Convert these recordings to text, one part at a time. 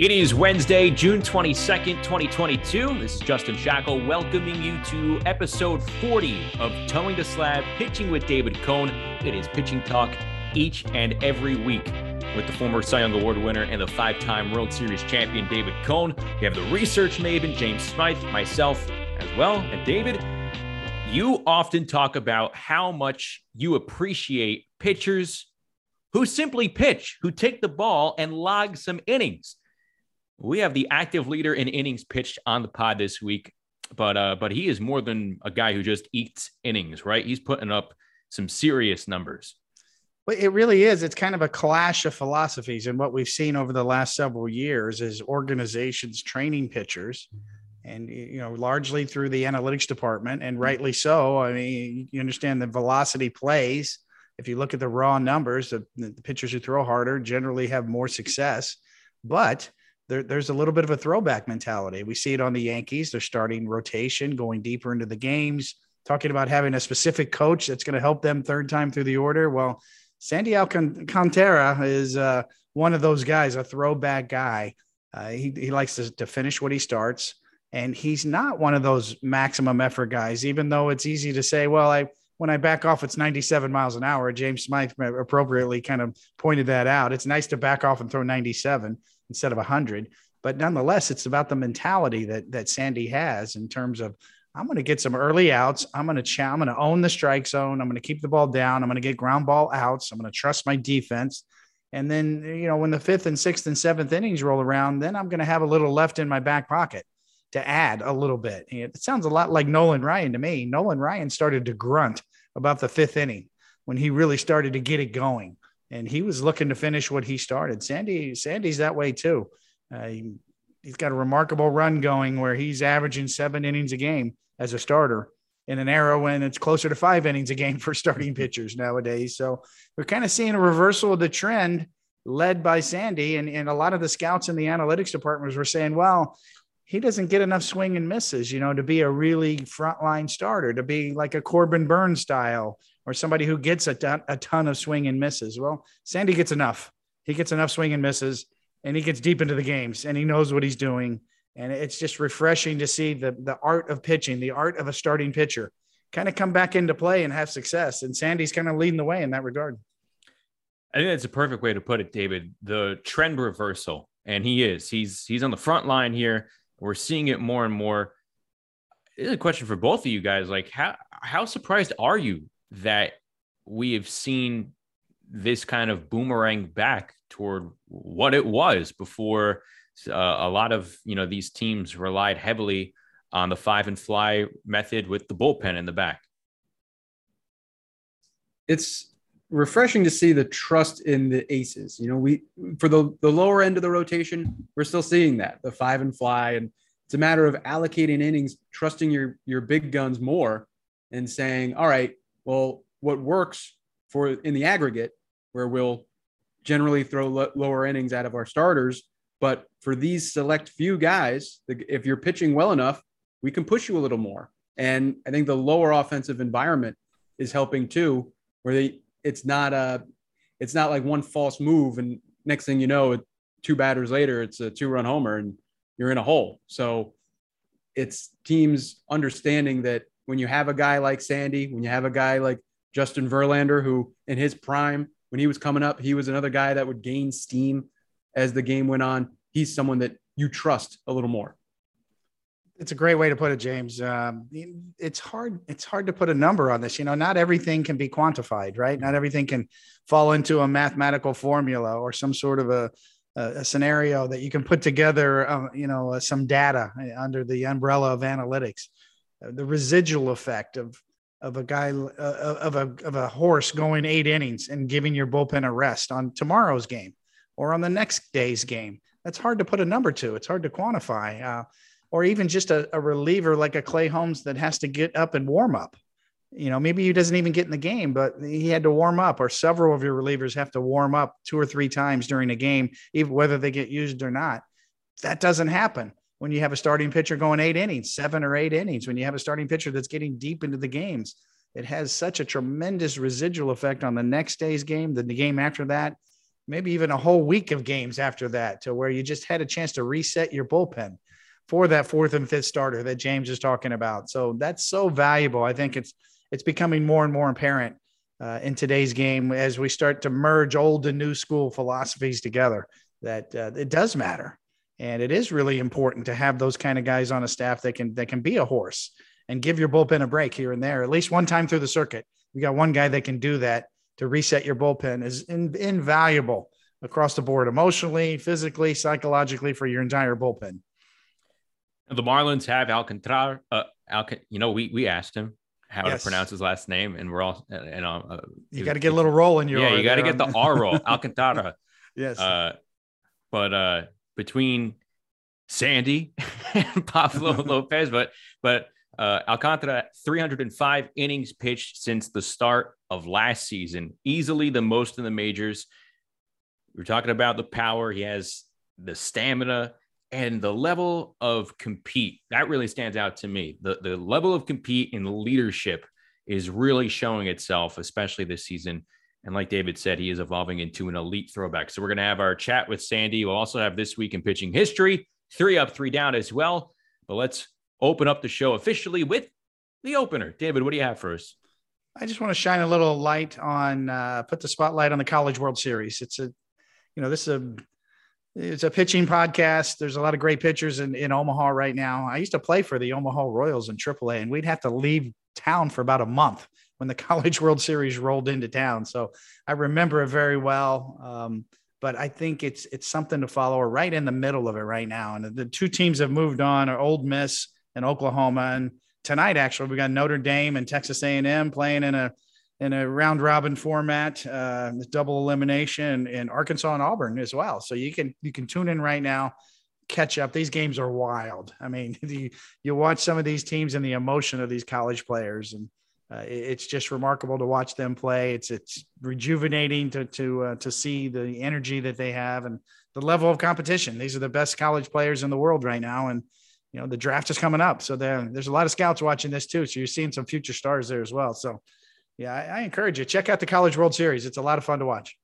It is Wednesday, June 22nd, 2022. This is Justin Shackil welcoming you to episode 40 of Toeing the Slab, Pitching with David Cone. It is pitching talk each and every week with the former Cy Young Award winner and the five time World Series champion, David Cone. We have the research maven, James Smythe, myself as well. And David, you often talk about how much you appreciate pitchers who simply pitch, who take the ball and log some innings. We have the active leader in innings pitched on the pod this week, but uh, but he is more than a guy who just eats innings, right? He's putting up some serious numbers. Well, it really is. It's kind of a clash of philosophies, and what we've seen over the last several years is organizations training pitchers, and you know, largely through the analytics department, and rightly so. I mean, you understand the velocity plays. If you look at the raw numbers, the, the pitchers who throw harder generally have more success, but there, there's a little bit of a throwback mentality. We see it on the Yankees. They're starting rotation, going deeper into the games, talking about having a specific coach that's going to help them third time through the order. Well, Sandy Alcantara is uh, one of those guys, a throwback guy. Uh, he, he likes to, to finish what he starts. And he's not one of those maximum effort guys, even though it's easy to say, well, I when I back off, it's 97 miles an hour. James Smythe appropriately kind of pointed that out. It's nice to back off and throw 97 instead of 100. But nonetheless, it's about the mentality that that Sandy has in terms of I'm going to get some early outs. I'm going to ch- I'm going to own the strike zone. I'm going to keep the ball down. I'm going to get ground ball outs. I'm going to trust my defense. And then, you know, when the fifth and sixth and seventh innings roll around, then I'm going to have a little left in my back pocket to add a little bit. It sounds a lot like Nolan Ryan to me. Nolan Ryan started to grunt about the fifth inning when he really started to get it going and he was looking to finish what he started. Sandy, Sandy's that way too. Uh, he, has got a remarkable run going where he's averaging seven innings a game as a starter in an era when it's closer to five innings a game for starting pitchers nowadays. So we're kind of seeing a reversal of the trend led by Sandy. And, and a lot of the scouts in the analytics departments were saying, well, he doesn't get enough swing and misses, you know, to be a really frontline starter, to be like a Corbin Burnes style or somebody who gets a ton, a ton of swing and misses. Well, Sandy gets enough. He gets enough swing and misses, and he gets deep into the games, and he knows what he's doing. And it's just refreshing to see the the art of pitching, the art of a starting pitcher, kind of come back into play and have success. And Sandy's kind of leading the way in that regard. I think that's a perfect way to put it, David. The trend reversal, and he is. He's he's on the front line here. We're seeing it more and more. This is a question for both of you guys. Like, how how surprised are you that we have seen this kind of boomerang back toward what it was before uh, a lot of you know these teams relied heavily on the five and fly method with the bullpen in the back it's refreshing to see the trust in the aces you know we for the the lower end of the rotation we're still seeing that the five and fly and it's a matter of allocating innings trusting your your big guns more and saying all right well, what works for in the aggregate, where we'll generally throw lo- lower innings out of our starters, but for these select few guys, if you're pitching well enough, we can push you a little more. And I think the lower offensive environment is helping too, where they it's not a it's not like one false move and next thing you know, two batters later, it's a two run homer and you're in a hole. So it's teams understanding that when you have a guy like Sandy, when you have a guy like Justin Verlander, who in his prime, when he was coming up, he was another guy that would gain steam as the game went on. He's someone that you trust a little more. It's a great way to put it, James. Um, it's hard. It's hard to put a number on this. You know, not everything can be quantified, right? Not everything can fall into a mathematical formula or some sort of a, a scenario that you can put together. Uh, you know, uh, some data under the umbrella of analytics the residual effect of of a guy uh, of a of a horse going eight innings and giving your bullpen a rest on tomorrow's game or on the next day's game. That's hard to put a number to. It's hard to quantify. Or even just a, a, reliever like a Clay Holmes that has to get up and warm up. You know, maybe he doesn't even get in the game, but he had to warm up, or several of your relievers have to warm up two or three times during a game, even whether they get used or not. That doesn't happen when you have a starting pitcher going eight innings, seven or eight innings, when you have a starting pitcher that's getting deep into the games. It has such a tremendous residual effect on the next day's game, the game after that. maybe even a whole week of games after that to where you just had a chance to reset your bullpen for that fourth and fifth starter that James is talking about. So that's so valuable. I think it's it's becoming more and more apparent uh, in today's game as we start to merge old and new school philosophies together that uh, it does matter and it is really important to have those kind of guys on a staff that can that can be a horse and give your bullpen a break here and there at least one time through the circuit we got one guy that can do that to reset your bullpen is in, invaluable across the board emotionally physically psychologically for your entire bullpen the Marlins have Alcantara. Uh, Alca- you know, we we asked him how yes. to pronounce his last name, and we're all and uh, uh, you got to get a little roll in your yeah, you got to get the R roll, Alcantara. yes, uh, but uh, between Sandy and Pablo Lopez, but but uh, Alcantara 305 innings pitched since the start of last season, easily the most in the majors. We're talking about the power. He has the stamina and the level of compete that really stands out to me. The the level of compete and leadership is really showing itself, especially this season. And like David said, he is evolving into an elite throwback. So we're going to have our chat with Sandy. We'll also have this week in pitching history, three up, three down as well. But let's open up the show officially with the opener. David, what do you have for us? I just want to shine a little light on, uh, put the spotlight on the College World Series. It's a, you know, this is a it's a pitching podcast. There's a lot of great pitchers in, in Omaha right now. I used to play for the Omaha Royals in AAA, and we'd have to leave town for about a month when the College World Series rolled into town. So I remember it very well. Um, but I think it's it's something to follow. We're right in the middle of it right now, and the two teams have moved on: are Ole Miss and Oklahoma. And tonight, actually, we got Notre Dame and Texas A&M playing in a in a round robin format, uh, double elimination, in Arkansas and Auburn as well. So you can you can tune in right now, catch up. These games are wild. I mean, you you watch some of these teams and the emotion of these college players, and uh, it's just remarkable to watch them play. It's it's rejuvenating to to uh, to see the energy that they have and the level of competition. These are the best college players in the world right now, and you know the draft is coming up, so there there's a lot of scouts watching this too. So you're seeing some future stars there as well. So yeah, I, I encourage you check out the College World Series. It's a lot of fun to watch.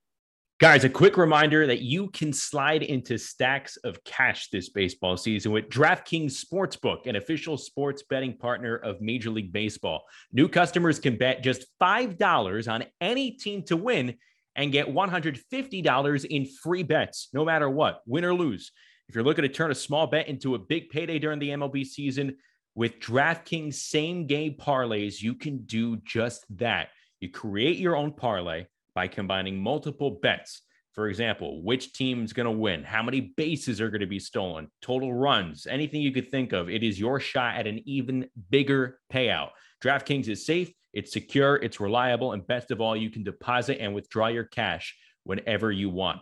Guys, a quick reminder that you can slide into stacks of cash this baseball season with DraftKings Sportsbook, an official sports betting partner of Major League Baseball. New customers can bet just $5 on any team to win and get $150 in free bets, no matter what, win or lose. If you're looking to turn a small bet into a big payday during the MLB season, with DraftKings same game parlays, you can do just that. You create your own parlay by combining multiple bets. For example, which team's going to win, how many bases are going to be stolen, total runs, anything you could think of. It is your shot at an even bigger payout. DraftKings is safe, it's secure, it's reliable, and best of all, you can deposit and withdraw your cash whenever you want.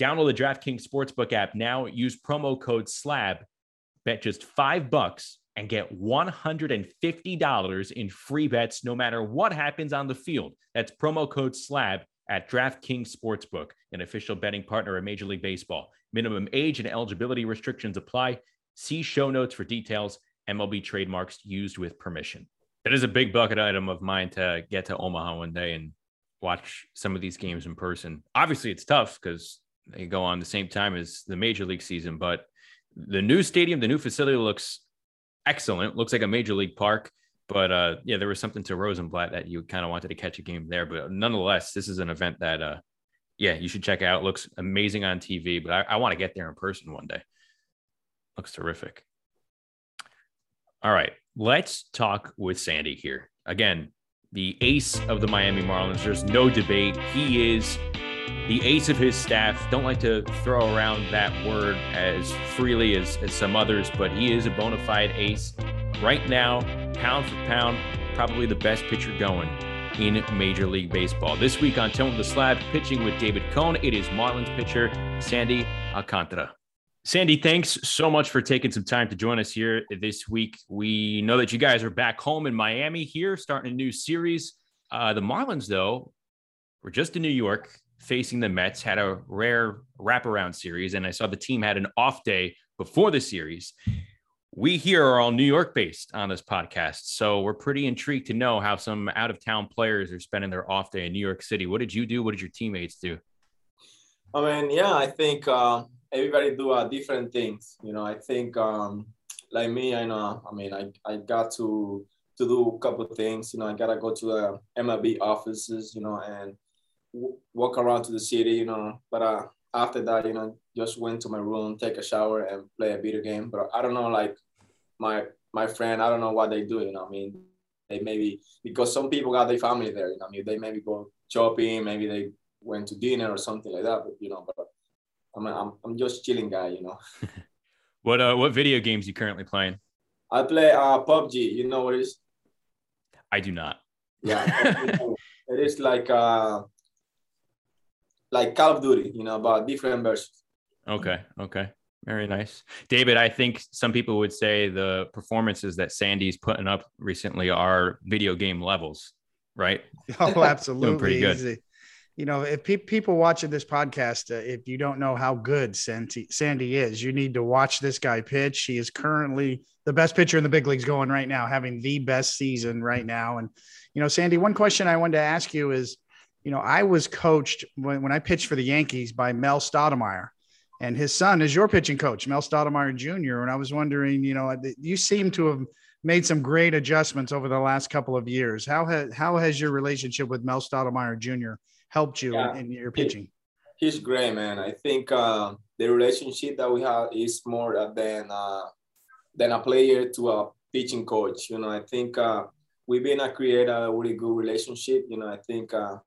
Download the DraftKings Sportsbook app now. Use promo code SLAB. Bet just five bucks and get $150 in free bets no matter what happens on the field. That's promo code SLAB at DraftKings Sportsbook, an official betting partner of Major League Baseball. Minimum age and eligibility restrictions apply. See show notes for details. MLB trademarks used with permission. That is a big bucket item of mine to get to Omaha one day and watch some of these games in person. Obviously, it's tough because they go on the same time as the major league season, but the new stadium, the new facility looks excellent. Looks like a major league park. But uh, yeah, there was something to Rosenblatt that you kind of wanted to catch a game there. But nonetheless, this is an event that, uh, yeah, you should check out. Looks amazing on TV, but I, I want to get there in person one day. Looks terrific. All right, let's talk with Sandy here. Again, the ace of the Miami Marlins. There's no debate. He is the ace of his staff. Don't like to throw around that word as freely as, as some others, but he is a bona fide ace. Right now, pound for pound, probably the best pitcher going in Major League Baseball. This week on Toeing the Slab, pitching with David Cone, it is Marlins pitcher Sandy Alcantara. Sandy, thanks so much for taking some time to join us here this week. We know that you guys are back home in Miami here, starting a new series. Uh, the Marlins, though, were just in New York facing the Mets had a rare wraparound series, and I saw the team had an off day before the series. We here are all New York based on this podcast, so we're pretty intrigued to know how some out of town players are spending their off day in New York City. What did you do? What did your teammates do? I mean, yeah, I think uh, everybody do uh, different things. You know, I think um, like me, I know. I mean, I, I got to to do a couple things. You know, I gotta go to the MLB offices. You know, and walk around to the city. You know, but uh, after that, you know, just went to my room, take a shower, and play a video game. But I don't know, like my my friend, I don't know what they do. You know, I mean, they maybe because some people got their family there. You know, I mean, they maybe go shopping, maybe they went to dinner or something like that. But you know, but I'm I'm, I'm just chilling guy. You know. what uh what video games you currently playing? I play uh PUBG. You know what it is? I do not. Yeah, it is like uh like Call of Duty. You know, about different versions. Okay. Okay. Very nice. David, I think some people would say the performances that Sandy's putting up recently are video game levels, right? Oh, absolutely. pretty good. You know, if pe- people watching this podcast, uh, if you don't know how good Sandy, Sandy is, you need to watch this guy pitch. He is currently the best pitcher in the big leagues going right now, having the best season right now. And, you know, Sandy, one question I wanted to ask you is, you know, I was coached when, when I pitched for the Yankees by Mel Stottlemyre and his son is your pitching coach, Mel Stottlemyre Jr. And I was wondering, you know, you seem to have made some great adjustments over the last couple of years. How has how has your relationship with Mel Stottlemyre Jr. helped you yeah. in, your pitching? He's great, man. I think uh, the relationship that we have is more than uh, than a player to a pitching coach. You know, I think uh, we've been a create a really good relationship. You know, I think uh,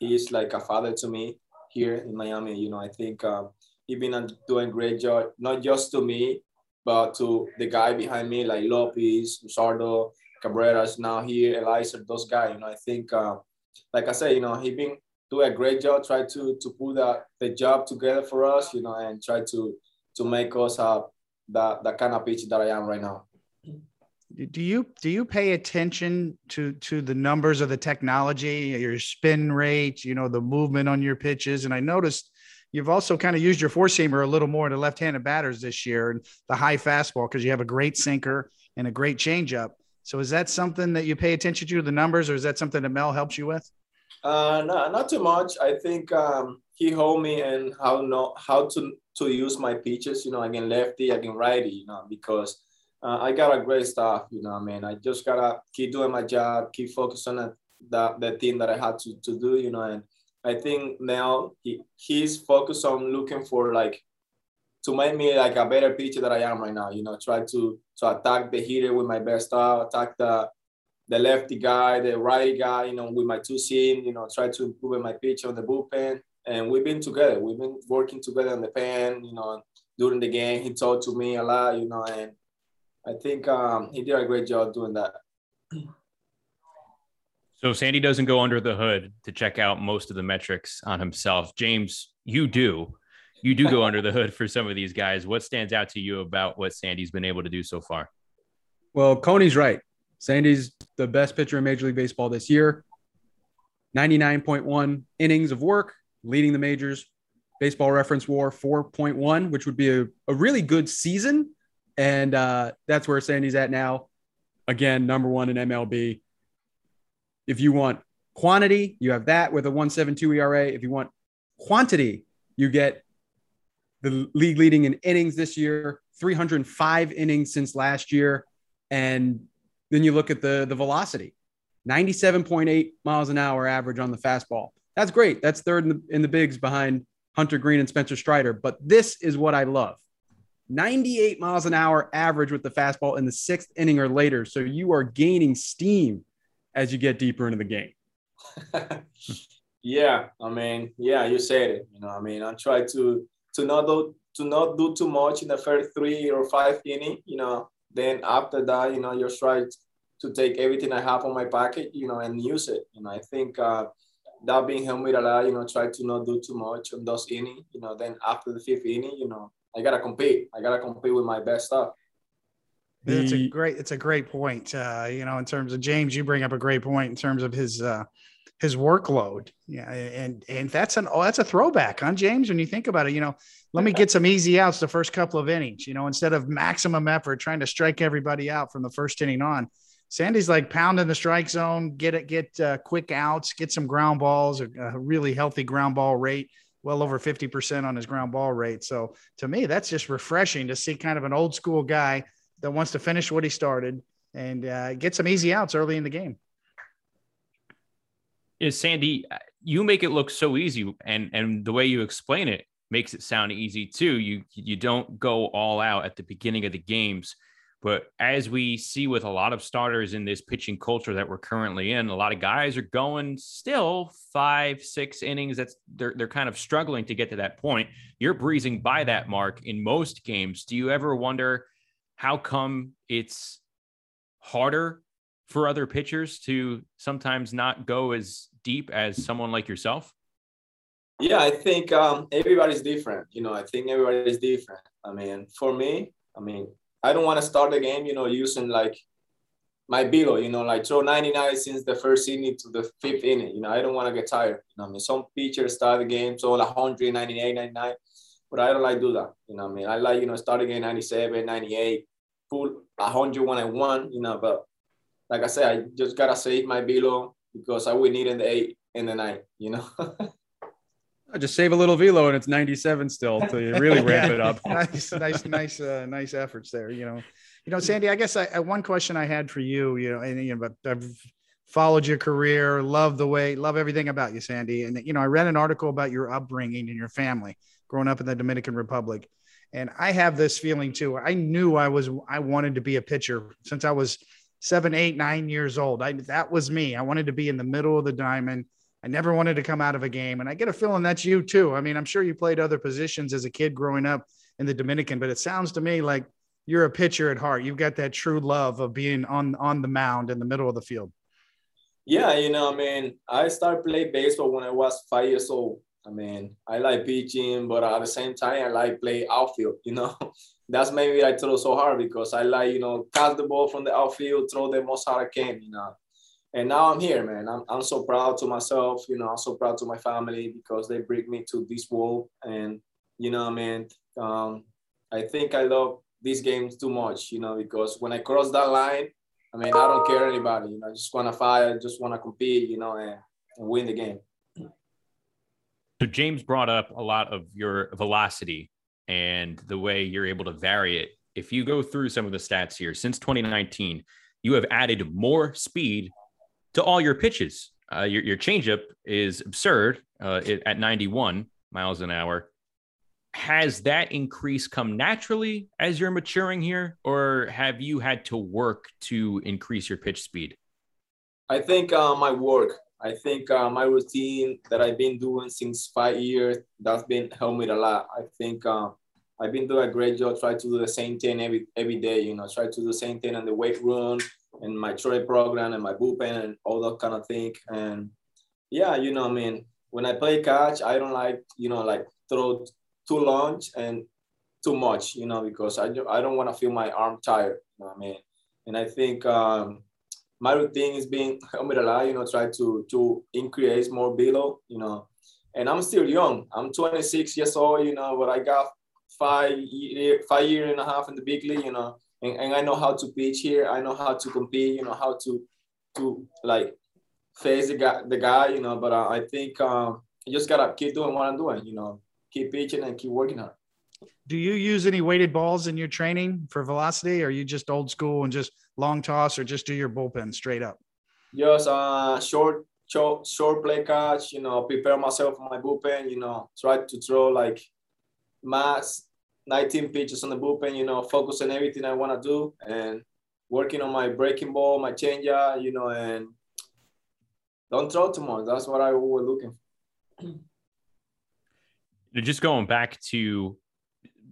he's like a father to me here in Miami. You know, I think uh, he been doing a great job, not just to me, but to the guy behind me, like Lopez, Sardo, Cabrera's now here, Eliza, those guys. You know, I think, uh, like I said, you know, he been doing a great job, try to to put that the job together for us, you know, and try to to make us have that that kind of pitch that I am right now. Do you do you pay attention to to the numbers of the technology, your spin rate, you know, the movement on your pitches? And I noticed You've also kind of used your four seamer a little more to left-handed batters this year and the high fastball because you have a great sinker and a great changeup. So is that something that you pay attention to the numbers, or is that something that Mel helps you with? Uh, no, not too much. I think um, he hold me and how how to to use my pitches. You know, again lefty, again righty. You know, because uh, I got a great staff. You know, I mean, I just gotta keep doing my job, keep focusing on the the thing that I had to to do. You know, and I think now he, he's focused on looking for like to make me like a better pitcher that I am right now. You know, try to to attack the hitter with my best style, attack the the lefty guy, the righty guy. You know, with my two seam. You know, try to improve my pitch on the bullpen. And we've been together. We've been working together on the pen. You know, during the game, he talked to me a lot. You know, and I think um, he did a great job doing that. So Sandy doesn't go under the hood to check out most of the metrics on himself. James, you do. You do go under the hood for some of these guys. What stands out to you about what Sandy's been able to do so far? Well, Coney's right. Sandy's the best pitcher in Major League Baseball this year. 99.1 innings of work, leading the majors. Baseball reference war 4.1, which would be a, a really good season. And uh, that's where Sandy's at now. Again, number one in MLB. If you want quantity, you have that with a 172 ERA. If you want quantity, you get the league leading in innings this year, 305 innings since last year. And then you look at the, the velocity 97.8 miles an hour average on the fastball. That's great. That's third in the, in the bigs behind Hunter Greene and Spencer Strider. But this is what I love 98 miles an hour average with the fastball in the sixth inning or later. So you are gaining steam as you get deeper into the game. yeah, I mean, yeah, you said it. You know, I mean, I try to to not do to not do too much in the first three or five inning. You know, then after that, you know, you're trying to take everything I have on my pocket, you know, and use it. And I think uh, that being helped me a lot. You know, try to not do too much on those inning. You know, then after the fifth inning, you know, I gotta compete. I gotta compete with my best stuff. The, it's a great it's a great point. Uh, you know, in terms of James, you bring up a great point in terms of his uh, his workload. Yeah, and and that's an oh that's a throwback on huh, James when you think about it. You know, let me get some easy outs the first couple of innings. You know, instead of maximum effort trying to strike everybody out from the first inning on. Sandy's like pounding the strike zone, get it, get uh, quick outs, get some ground balls, a, a really healthy ground ball rate, well over 50% on his ground ball rate. So to me, that's just refreshing to see kind of an old school guy that wants to finish what he started and uh, get some easy outs early in the game. Is Sandy, you make it look so easy, and and the way you explain it makes it sound easy too. You you don't go all out at the beginning of the games. But as we see with a lot of starters in this pitching culture that we're currently in, a lot of guys are going still five, six innings. That's they're they're kind of struggling to get to that point. You're breezing by that mark in most games. Do you ever wonder how come it's harder for other pitchers to sometimes not go as deep as someone like yourself? Yeah, I think um, everybody's different. You know, I think everybody's different. I mean, for me, I mean, I don't want to start the game, you know, using like my velo, you know, like throw 99 since the first inning to the fifth inning. You know, I don't want to get tired. You know, I mean, some pitchers start the game so like 100, 98, 99, but I don't like do that. You know, I mean, I like, you know, start again 97, 98, pull 100 when I want, you know, but like I said, I just got to save my velo because I will need in the eight in the night, you know. just save a little velo and it's 97 still to really ramp it up. nice, nice, nice, uh, nice efforts there. You know, you know, Sandy. I guess I, I, one question I had for you, you know, and you know, but I've followed your career, love the way, love everything about you, Sandy. And you know, I read an article about your upbringing and your family growing up in the Dominican Republic, and I have this feeling too. I knew I was, I wanted to be a pitcher since I was seven, eight, nine years old. I that was me. I wanted to be in the middle of the diamond I never wanted to come out of a game. And I get a feeling that's you too. I mean, I'm sure you played other positions as a kid growing up in the Dominican, but it sounds to me like you're a pitcher at heart. You've got that true love of being on on the mound in the middle of the field. Yeah, you know, I mean, I started playing baseball when I was five years old. I mean, I like pitching, but at the same time, I like play outfield. You know, that's maybe I throw so hard because I like, you know, catch the ball from the outfield, throw the most hard I can. You know, and now I'm here, man. I'm, I'm so proud to myself, you know, I'm so proud to my family because they bring me to this world. And, you know, I mean, um, I think I love these games too much, you know, because when I cross that line, I mean, I don't care anybody, you know, I just want to fight, I just want to compete, you know, and, and win the game. So James brought up a lot of your velocity and the way you're able to vary it. If you go through some of the stats here, since 2019, you have added more speed to all your pitches. Uh, your, your changeup is absurd uh, it, at 91 miles an hour. Has that increase come naturally as you're maturing here, or have you had to work to increase your pitch speed? I think uh, my work. I think uh, my routine that I've been doing since five years that's been helped me a lot. I think uh, I've been doing a great job. Try to do the same thing every every day. You know, try to do the same thing in the weight room, and my trade program and my bullpen and all that kind of thing. And yeah, you know, I mean, when I play catch, I don't like, you know, like throw too long and too much, you know, because I, I don't want to feel my arm tired, you know what I mean? And I think um, my routine is being help me a lot, you know, try to to increase more velo, you know. And I'm still young. I'm 26 years old, you know, but I got five year, five year and a half in the big league, you know and, and I know how to pitch here. I know how to compete. You know how to to like face the guy, the guy. You know, but uh, I think um, you just gotta keep doing what I'm doing. You know, keep pitching and keep working hard. Do you use any weighted balls in your training for velocity? Or are you just old school and just long toss, or just do your bullpen straight up? Just uh, short, short, short play catch. You know, prepare myself for my bullpen. You know, try to throw like mass 19 pitches on the bullpen, you know, focus on everything I want to do and working on my breaking ball, my changeup, you know, and don't throw too much. That's what I was looking for. Just going back to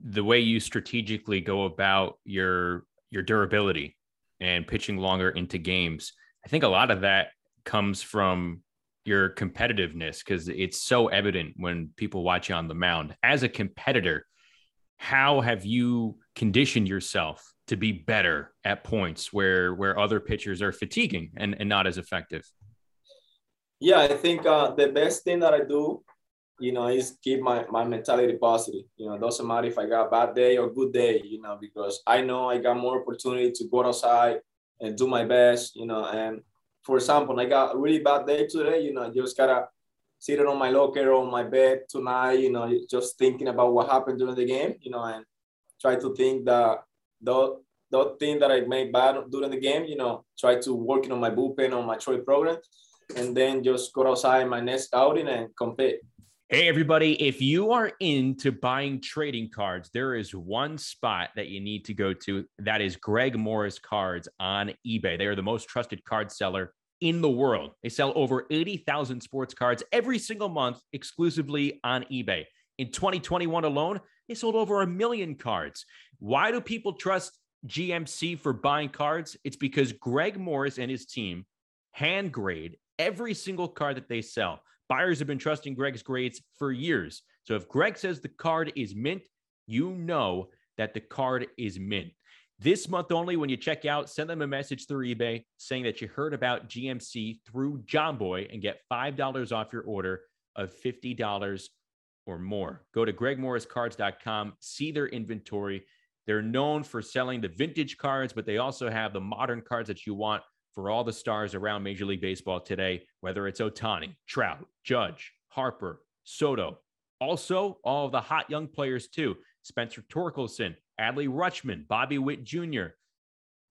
the way you strategically go about your your durability and pitching longer into games. I think a lot of that comes from your competitiveness because it's so evident when people watch you on the mound. As a competitor, how have you conditioned yourself to be better at points where where other pitchers are fatiguing and, and not as effective? Yeah i think uh, the best thing that i do you know is keep my, my mentality positive. You know it doesn't matter if i got a bad day or good day you know because i know i got more opportunity to go outside and do my best you know and for example i got a really bad day today you know I just gotta sitting on my locker on my bed tonight, you know, just thinking about what happened during the game, you know, and try to think that the the thing that I made bad during the game, you know, try to working on my bullpen on my trade program, and then just go outside my next outing and compete. Hey, everybody, if you are into buying trading cards, there is one spot that you need to go to. That is Greg Morris Cards on eBay. They are the most trusted card seller in the world. They sell over 80,000 sports cards every single month exclusively on eBay. In 2021 alone, they sold over a million cards. Why do people trust GMC for buying cards? It's because Greg Morris and his team hand grade every single card that they sell. Buyers have been trusting Greg's grades for years. So if Greg says the card is mint, you know that the card is mint. This month only, when you check out, send them a message through eBay saying that you heard about GMC through John Boy and get $5 off your order of $50 or more. Go to gregmorriscards.com, see their inventory. They're known for selling the vintage cards, but they also have the modern cards that you want for all the stars around Major League Baseball today, whether it's Ohtani, Trout, Judge, Harper, Soto. Also, all the hot young players, too. Spencer Torkelson, Adley Rutschman, Bobby Witt Jr.,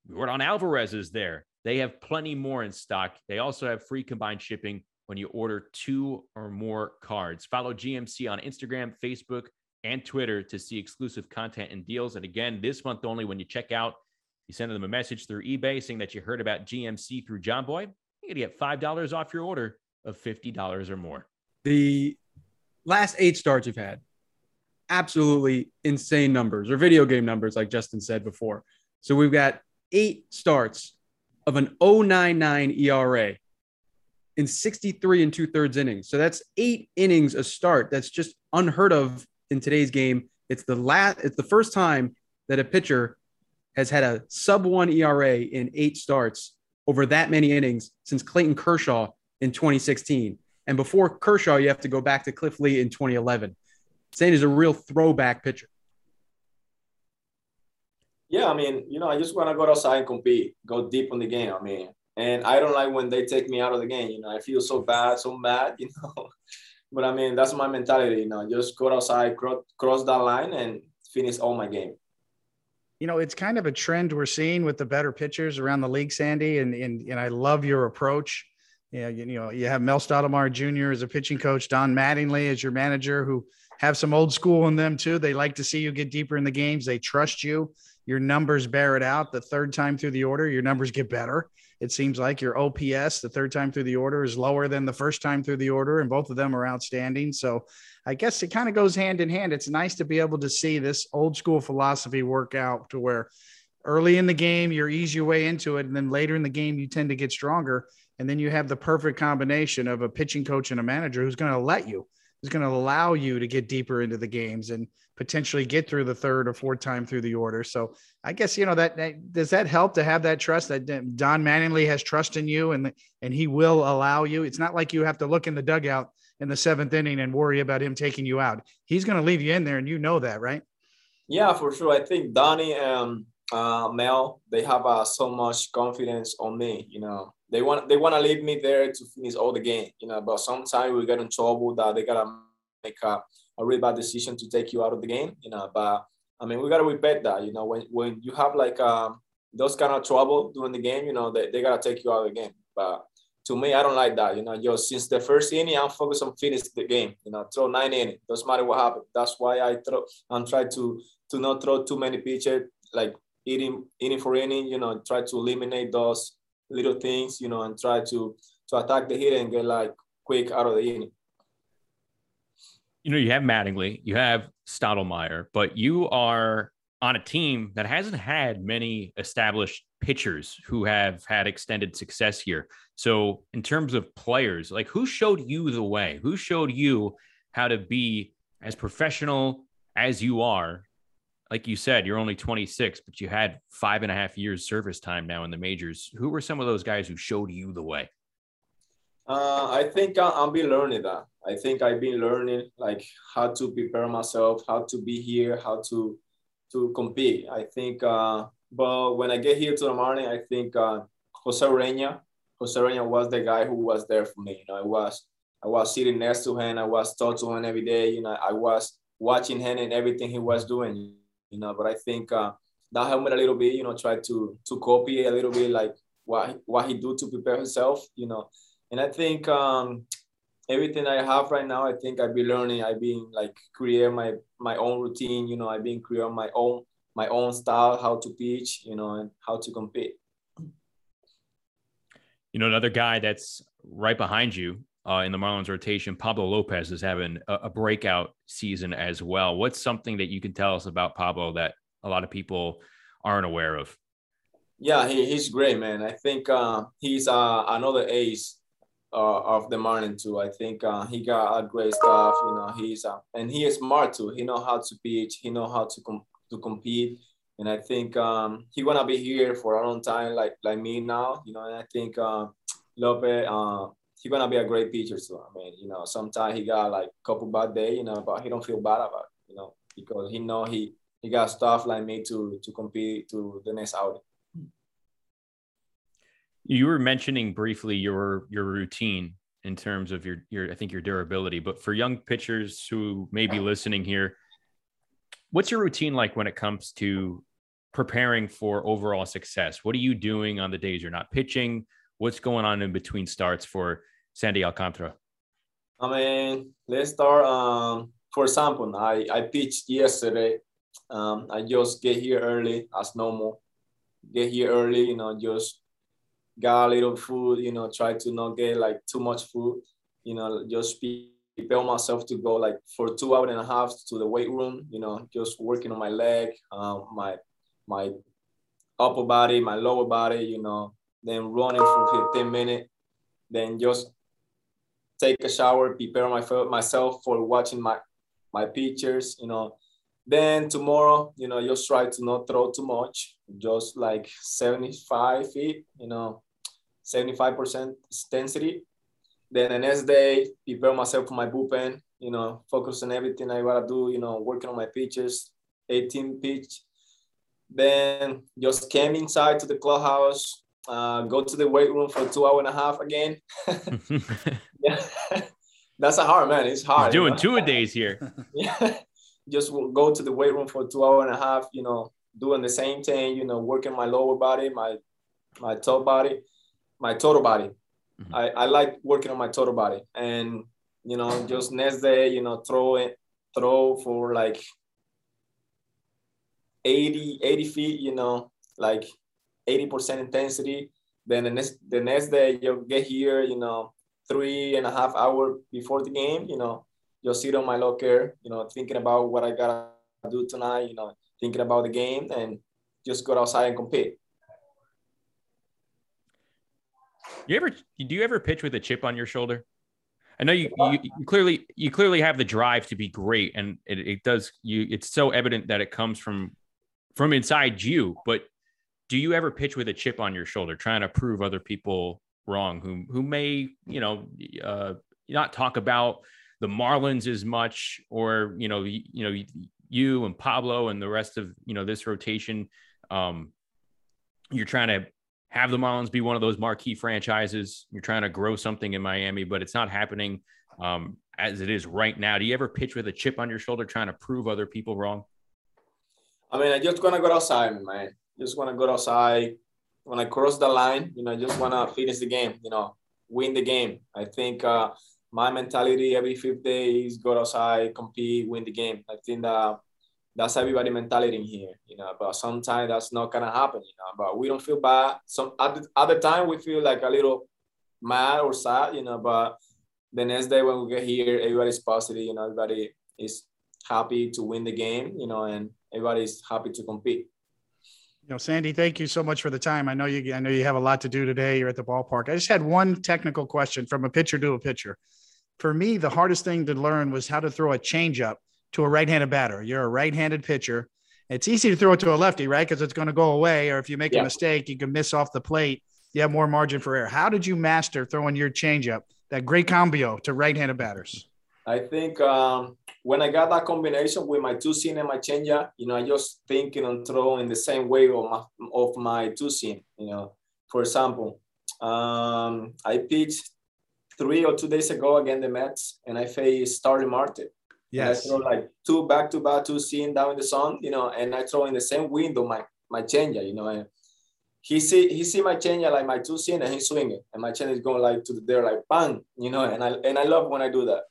Yordan Alvarez is there. They have plenty more in stock. They also have free combined shipping when you order two or more cards. Follow GMC on Instagram, Facebook, and Twitter to see exclusive content and deals. And again, this month only, when you check out you send them a message through eBay saying that you heard about GMC through John Boy. You're going to get $5 off your order of $50 or more. The last eight starts you've had, absolutely insane numbers or video game numbers, like Justin said before. So we've got eight starts of an 099 ERA in 63 and two thirds innings. So that's eight innings a start. That's just unheard of in today's game. It's the last, it's the first time that a pitcher has had a sub one ERA in eight starts over that many innings since Clayton Kershaw in 2016. And before Kershaw, you have to go back to Cliff Lee in 2011. Saying is a real throwback pitcher. Yeah, I mean, you know, I just want to go outside and compete, go deep in the game. I mean, and I don't like when they take me out of the game. You know, I feel so bad, so mad. You know, but I mean, that's my mentality. You know, just go outside, cross, cross that line, and finish all my game you know, it's kind of a trend we're seeing with the better pitchers around the league, Sandy. And and, and I love your approach. Yeah, you, you know, you have Mel Stottlemyre Jr. as a pitching coach, Don Mattingly as your manager, who have some old school in them too. They like to see you get deeper in the games. They trust you. Your numbers bear it out. The third time through the order, your numbers get better. It seems like your OPS, the third time through the order, is lower than the first time through the order, and both of them are outstanding. So I guess it kind of goes hand in hand. It's nice to be able to see this old school philosophy work out to where early in the game you ease your way into it, and then later in the game you tend to get stronger, and then you have the perfect combination of a pitching coach and a manager who's going to let you, who's going to allow you to get deeper into the games and potentially get through the third or fourth time through the order. So I guess you know that, that does that help to have that trust that Don Mattingly has trust in you and and he will allow you. It's not like you have to look in the dugout in the seventh inning and worry about him taking you out. He's going to leave you in there, and you know that, right? Yeah, for sure. I think Donnie and uh, Mel they have uh, so much confidence on me. You know, they want they want to leave me there to finish all the game. You know, but sometimes we get in trouble that they gotta make a, a really bad decision to take you out of the game. You know, but I mean, we gotta respect that. You know, when when you have like um, those kind of trouble during the game, you know, they, they gotta take you out of the game. But to me, I don't like that. You know, just since the first inning, I'm focused on finish the game. You know, throw nine innings. Doesn't matter what happens. That's why I throw. I'm trying to to not throw too many pitches, like eating inning for inning. You know, try to eliminate those little things. You know, and try to to attack the hitter and get like quick out of the inning. You know, you have Mattingly, you have Stottlemyre, but you are on a team that hasn't had many established pitchers who have had extended success here. So, in terms of players, like who showed you the way? Who showed you how to be as professional as you are? Like you said, you're only 26, but you had five and a half years service time now in the majors. Who were some of those guys who showed you the way? Uh, I think I've been learning that. I think I've been learning like how to prepare myself, how to be here, how to to compete. I think, uh, but when I get here to the morning, I think uh, Jose Ureña, Jose Ureña was the guy who was there for me. You know, I was I was sitting next to him. I was talking to him every day. You know, I was watching him and everything he was doing. You know, but I think uh, that helped me a little bit. You know, try to to copy a little bit like what what he do to prepare himself. You know, and I think um, everything I have right now, I think I've been learning. I've been like create my my own routine. You know, I've been creating my own my own style, how to pitch. You know, and how to compete. You know, another guy that's right behind you uh, in the Marlins rotation, Pablo Lopez is having a, a, breakout season as well. What's something that you can tell us about Pablo that a lot of people aren't aware of? Yeah, he, he's great, man. I think uh, he's uh, another ace uh, of the Marlins too. I think uh, he got a great stuff. You know, he's uh, and he is smart too. He know how to pitch. He know how to com- to compete. And I think um, he gonna be here for a long time, like like me now. You know, and I think uh, Lopez he gonna be a great pitcher too. I mean, you know, sometimes he got like a couple bad day, you know, but he don't feel bad about it, you know, because he know he he got stuff like me to to compete to the next outing. You were mentioning briefly your your routine in terms of your your I think your durability, but for young pitchers who may be listening here, what's your routine like when it comes to preparing for overall success? What are you doing on the days you're not pitching? What's going on in between starts for Sandy Alcantara? I mean, let's start. Um, for example, I, I pitched yesterday. Um, I just get here early as normal. Get here early, you know, just got a little food, you know, try to not get like too much food, you know, just prepare myself to go like for two hours and a half to the weight room, you know, just working on my leg, um, my my upper body, my lower body, you know, then running for 15 minutes, then just take a shower, prepare my, myself for watching my, my pictures, you know. Then tomorrow, you know, just try to not throw too much, just like 75 feet, you know, 75% intensity. Then the next day, prepare myself for my bullpen, you know, focus on everything I gotta do, you know, working on my pitches, 18 pitch. Then just came inside to the clubhouse, uh, go to the weight room for two hour and a half again. yeah, that's a hard man. It's hard. He's doing you know? two a days here. yeah, just go to the weight room for two hour and a half. You know, doing the same thing. You know, working my lower body, my my top body, my total body. Mm-hmm. I, I like working on my total body, and you know, just next day, you know, throw it, throw for like 80, 80 feet. You know, like 80% intensity. Then the next the next day you'll get here, you know, three and a half hour before the game, you know, you'll sit on my locker, you know, thinking about what I gotta do tonight, you know, thinking about the game and just go outside and compete. You ever do you ever pitch with a chip on your shoulder? I know you, you, you, clearly you clearly have the drive to be great, and it, it, does you. It's so evident that it comes from from inside you. But do you ever pitch with a chip on your shoulder, trying to prove other people wrong, who who may you know uh, not talk about the Marlins as much, or you know you, you know you and Pablo and the rest of you know this rotation, um, you're trying to have the Marlins be one of those marquee franchises. You're trying to grow something in Miami, but it's not happening um, as it is right now. Do you ever pitch with a chip on your shoulder, trying to prove other people wrong? I mean, I just gonna go outside, man just want to go outside. When I cross the line, you know, I just want to finish the game, you know, win the game. I think uh, my mentality every fifth day is go outside, compete, win the game. I think that that's everybody mentality in here, you know. But sometimes that's not gonna happen, you know. But we don't feel bad. Some at other time we feel like a little mad or sad, you know. But the next day when we get here, everybody's positive, you know. Everybody is happy to win the game, you know, and everybody's happy to compete. You know, Sandy, thank you so much for the time. I know you. I know you have a lot to do today. You're at the ballpark. I just had one technical question from a pitcher to a pitcher. For me, the hardest thing to learn was how to throw a changeup to a right-handed batter. You're a right-handed pitcher. It's easy to throw it to a lefty, right? Because it's going to go away. Or if you make yeah. a mistake, you can miss off the plate. You have more margin for error. How did you master throwing your changeup, that great combo to right-handed batters? I think um, when I got that combination with my two seam and my changeup, you know, I just thinking and throwing the same way of my, of my two seam. You know, for example, um, I pitched three or two days ago against the Mets, and I faced Starling Marte. Yes. And I throw like two back to back, two seeing down in the sun, you know, and I throw in the same window my my changer, you know, and he see he see my changer like my two seam and he's swinging, and my changer is going like to the there like bang, you know, and I and I love when I do that.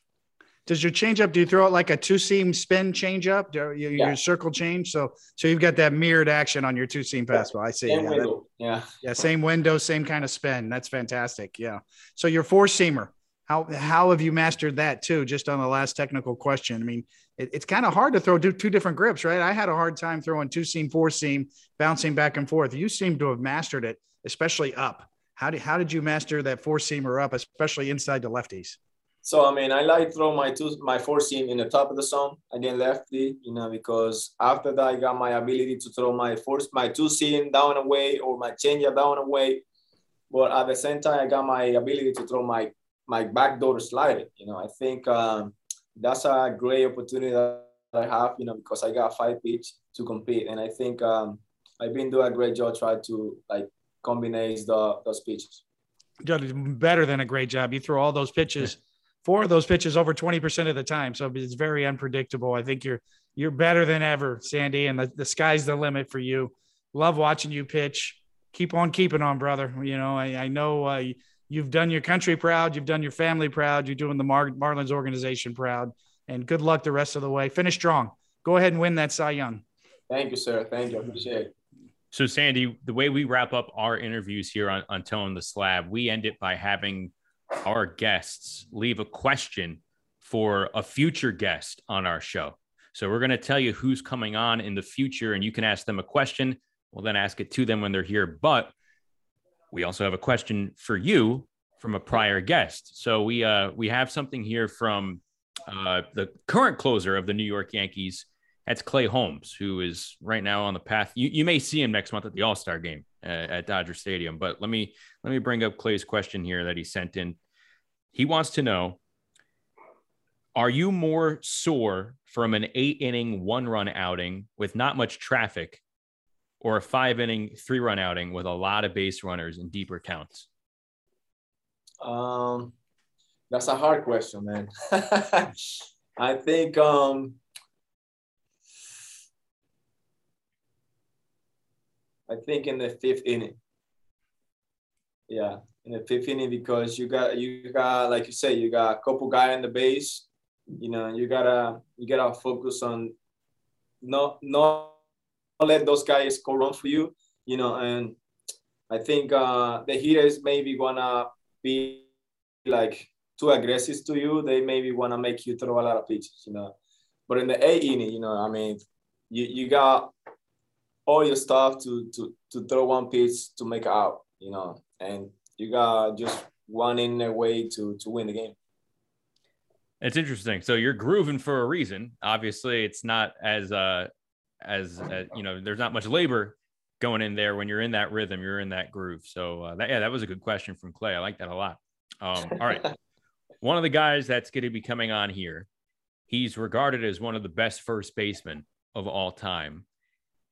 Does your changeup? Do you throw it like a two seam spin changeup? Do you, Yeah. Your circle change. So so you've got that mirrored action on your two seam fastball. I see. Same Yeah, that- yeah. Yeah, same window, same kind of spin. That's fantastic. Yeah. So your four seamer, how how have you mastered that too? Just on the last technical question. I mean, it, it's kind of hard to throw two, two different grips, right? I had a hard time throwing two seam, four seam, bouncing back and forth. You seem to have mastered it, especially up. How did how did you master that four seamer up, especially inside the lefties? So I mean, I like throw my two my four seam in the top of the zone again lefty, you know, because after that I got my ability to throw my force my two seam down away or my changeup down away, but at the same time I got my ability to throw my my backdoor slider. You know, I think um, that's a great opportunity that I have, you know, because I got five pitch to compete, and I think um, I've been doing a great job trying to like combine the those pitches. Better than a great job. You throw all those pitches, four of those pitches over 20% of the time. So it's very unpredictable. I think you're you're better than ever, Sandy, and the, the sky's the limit for you. Love watching you pitch. Keep on keeping on, brother. You know, I, I know uh, you've done your country proud, you've done your family proud, you're doing the Mar- Marlins organization proud, and good luck the rest of the way. Finish strong. Go ahead and win that Cy Young. Thank you, sir. Thank you. I appreciate it. So, Sandy, the way we wrap up our interviews here on, on Toeing the Slab, we end it by having our guests leave a question for a future guest on our show. So, we're going to tell you who's coming on in the future, and you can ask them a question. We'll then ask it to them when they're here. But we also have a question for you from a prior guest. So, we uh, we have something here from uh, the current closer of the New York Yankees. That's Clay Holmes, who is right now on the path. You, you may see him next month at the All Star game at Dodger Stadium. But let me let me bring up Clay's question here that he sent in. He wants to know: Are you more sore from an eight inning one run outing with not much traffic, or a five inning three run outing with a lot of base runners and deeper counts? Um, that's a hard question, man. I think um, I think in the fifth inning. Yeah, in the fifth inning because you got you got like you say you got a couple guy on the base. You know you gotta you gotta focus on not not let those guys go run for you. You know, and I think uh, the hitters maybe wanna be like too aggressive to you. They maybe wanna make you throw a lot of pitches. You know, but in the eighth inning, you know, I mean, you you got all your stuff to to to throw one pitch to make out, you know, and you got just one in a way to to win the game. It's interesting. So you're grooving for a reason. Obviously, it's not as uh as uh, you know. There's not much labor going in there when you're in that rhythm. You're in that groove. So uh, that yeah, that was a good question from Clay. I like that a lot. Um, all right, one of the guys that's going to be coming on here. He's regarded as one of the best first basemen of all time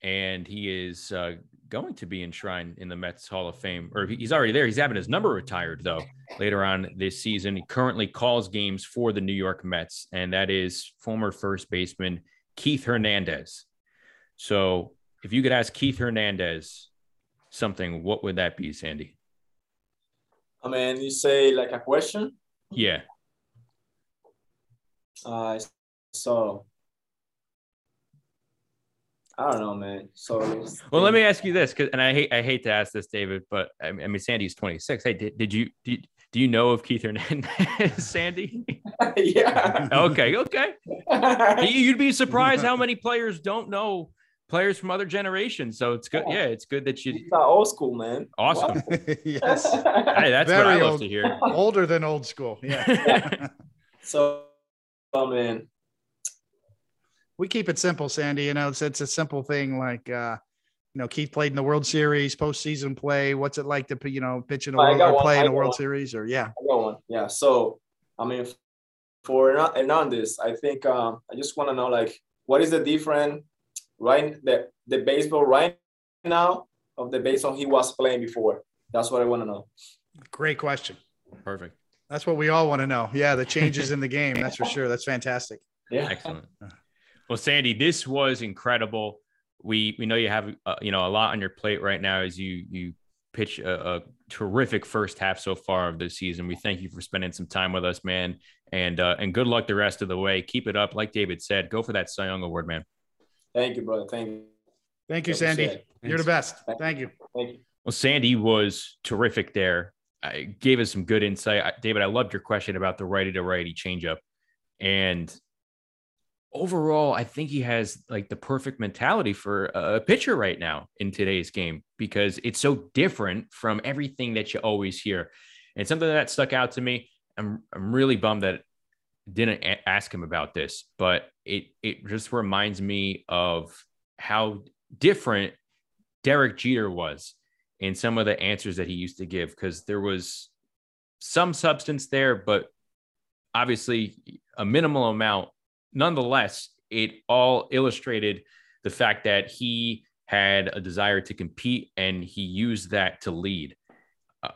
and he is uh, going to be enshrined in the Mets Hall of Fame, or he's already there. He's having his number retired though later on this season. He currently calls games for the New York Mets, and that is former first baseman Keith Hernandez. So, if you could ask Keith Hernandez something, what would that be, Sandy? I mean, you say like a question. Yeah. Uh, so I don't know, man. So Well, let me ask you this, because and I hate I hate to ask this, David, but I mean, I mean Sandy's 26. Hey, did, did you did, do you know of Keith Hernandez, Sandy? yeah. okay, okay. You'd be surprised how many players don't know players from other generations. So it's good. Yeah, it's good that you. He's not old school, man. Awesome. yes. Hey, that's what Very I love old. to hear. Older than old school. Yeah. so, oh man, we keep it simple, Sandy. You know, it's it's a simple thing like uh, you know, Keith played in the World Series, postseason play. What's it like to you know pitch in a I world or play in a World one. Series? Or yeah, I got one. Yeah. So, I mean, for Hernan- Hernandez, I think um, I just want to know like what is the difference right the the baseball right now of the baseball he was playing before. That's what I want to know. great question. Perfect. That's what we all want to know. Yeah, the changes in the game. That's for sure. That's fantastic. Yeah. Excellent. Well, Sandy, this was incredible. We we know you have uh, you know a lot on your plate right now as you you pitch a, a, terrific first half so far of this season. We thank you for spending some time with us, man, and uh, and good luck the rest of the way. Keep it up, like David said. Go for that Cy Young Award, man. Thank you, brother. Thank you. Thank you, Sandy. You're the best. Thank you. Thank you. Well, Sandy was terrific there. I gave us some good insight. I, David, I loved your question about the righty to righty changeup. And overall, I think he has like the perfect mentality for a pitcher right now in today's game because it's so different from everything that you always hear. And something that stuck out to me. I'm I'm really bummed that didn't a- ask him about this, but it it just reminds me of how different Derek Jeter was in some of the answers that he used to give because there was some substance there, but obviously a minimal amount nonetheless, it all illustrated the fact that he had a desire to compete and he used that to lead. Uh,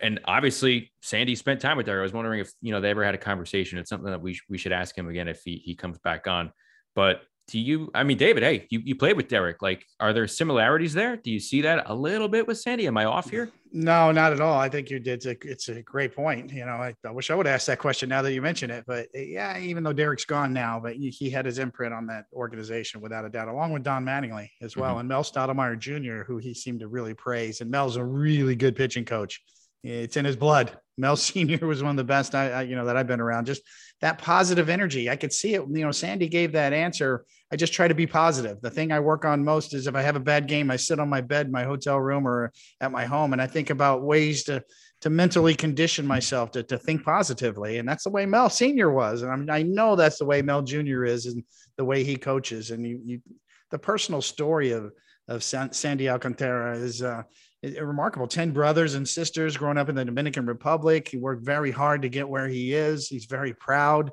and obviously, Sandy spent time with her. I was wondering if you know they ever had a conversation. It's something that we we should ask him again if he he comes back on. But do you i mean david hey you, you played with derek. Like are there similarities there? Do you see that a little bit with sandy? Am i off here? No not at all. I think you did it's a great point. You know I, I, wish i would ask that question now that you mention it but eh, yeah even though derek's gone now but he had his imprint on that organization without a doubt along with don mattingly as well. Mm-hmm. and mel stottlemyre jr who he seemed to really praise. And mel's a really good pitching coach. It's in his blood mel senior was one of the best I, I you know that i've been around just that positive energy. I could see it. You know, Sandy gave that answer. I just try to be positive. The thing I work on most is if I have a bad game, I sit on my bed, my hotel room, or at my home, and I think about ways to to mentally condition myself to, to think positively. And that's the way Mel Senior was, and I'm, i know that's the way Mel Junior is, and the way he coaches. And you, you the personal story of of Sandy Alcantara is uh, remarkable 10 brothers and sisters growing up in the Dominican Republic. He worked very hard to get where he is. He's very proud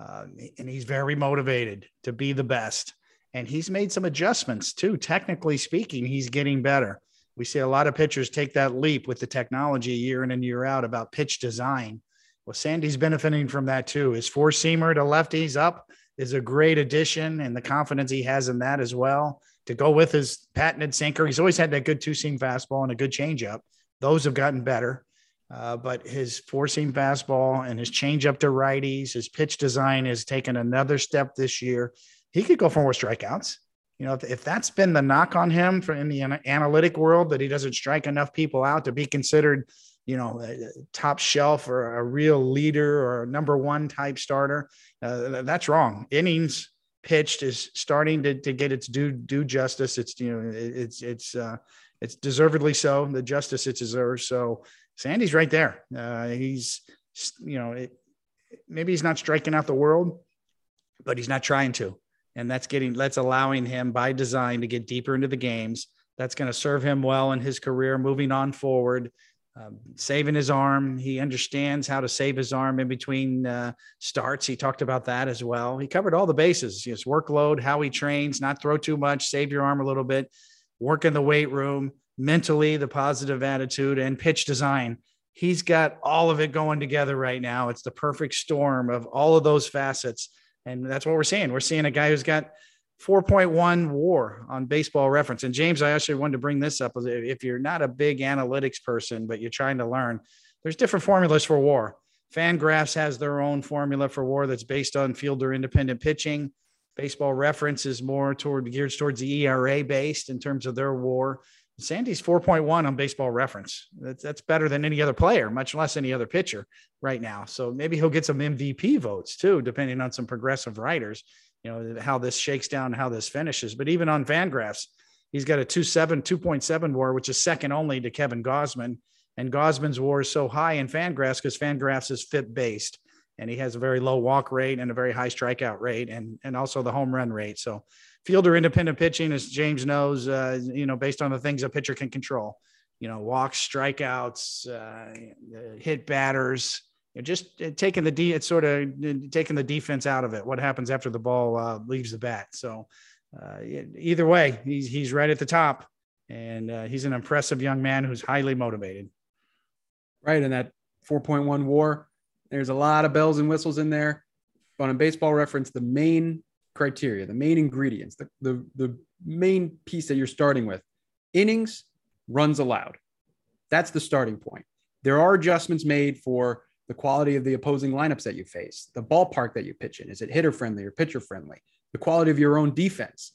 uh, and he's very motivated to be the best. And he's made some adjustments too. Technically speaking, he's getting better. We see a lot of pitchers take that leap with the technology year in and year out about pitch design. Well, Sandy's benefiting from that too. His four seamer to lefties up is a great addition, and the confidence he has in that as well to go with his patented sinker. He's always had that good two seam fastball and a good changeup. Those have gotten better. Uh, but his four seam fastball and his changeup to righties, his pitch design has taken another step this year. He could go for more strikeouts. You know, if, if that's been the knock on him for in the analytic world that he doesn't strike enough people out to be considered, you know, top shelf or a real leader or number one type starter, uh, that's wrong. Innings pitched is starting to, to get its due due justice. It's you know it's it's uh, it's deservedly so the justice it deserves. So Sandy's right there. Uh, he's you know it, maybe he's not striking out the world, but he's not trying to, and that's getting that's allowing him by design to get deeper into the games. That's going to serve him well in his career moving on forward um, saving his arm. He understands how to save his arm in between uh, starts. He talked about that as well. He covered all the bases his workload, how he trains, not throw too much, save your arm a little bit, work in the weight room, mentally, the positive attitude, and pitch design. He's got all of it going together right now. It's the perfect storm of all of those facets. And that's what we're seeing. We're seeing a guy who's got 4.1 war on baseball reference. And James, I actually wanted to bring this up. If you're not a big analytics person, but you're trying to learn, there's different formulas for war. Fangraphs has their own formula for war that's based on fielder independent pitching. Baseball reference is more toward geared towards the ERA based in terms of their war. Sandy's 4.1 on baseball reference. That's, that's better than any other player, much less any other pitcher right now. So maybe he'll get some MVP votes too, depending on some progressive writers you know how this shakes down, how this finishes. But even on Van Fangraphs, he's got a 2.7, 2.7 WAR, which is second only to Kevin Gausman. And Gausman's WAR is so high in Fangraphs because Fangraphs is FIP based, and he has a very low walk rate and a very high strikeout rate, and and also the home run rate. So fielder independent pitching, as James knows, uh, you know, based on the things a pitcher can control. You know, walks, strikeouts, uh, hit batters, just uh, taking the D, it's sort of uh, taking the defense out of it. What happens after the ball uh, leaves the bat? So uh, either way, he's he's right at the top, and uh, he's an impressive young man who's highly motivated. Right, and that 4.1 WAR There's a lot of bells and whistles in there. But on baseball reference, the main criteria, the main ingredients, the, the, the main piece that you're starting with innings, runs allowed. That's the starting point. There are adjustments made for the quality of the opposing lineups that you face, the ballpark that you pitch in. Is it hitter friendly or pitcher friendly? The quality of your own defense.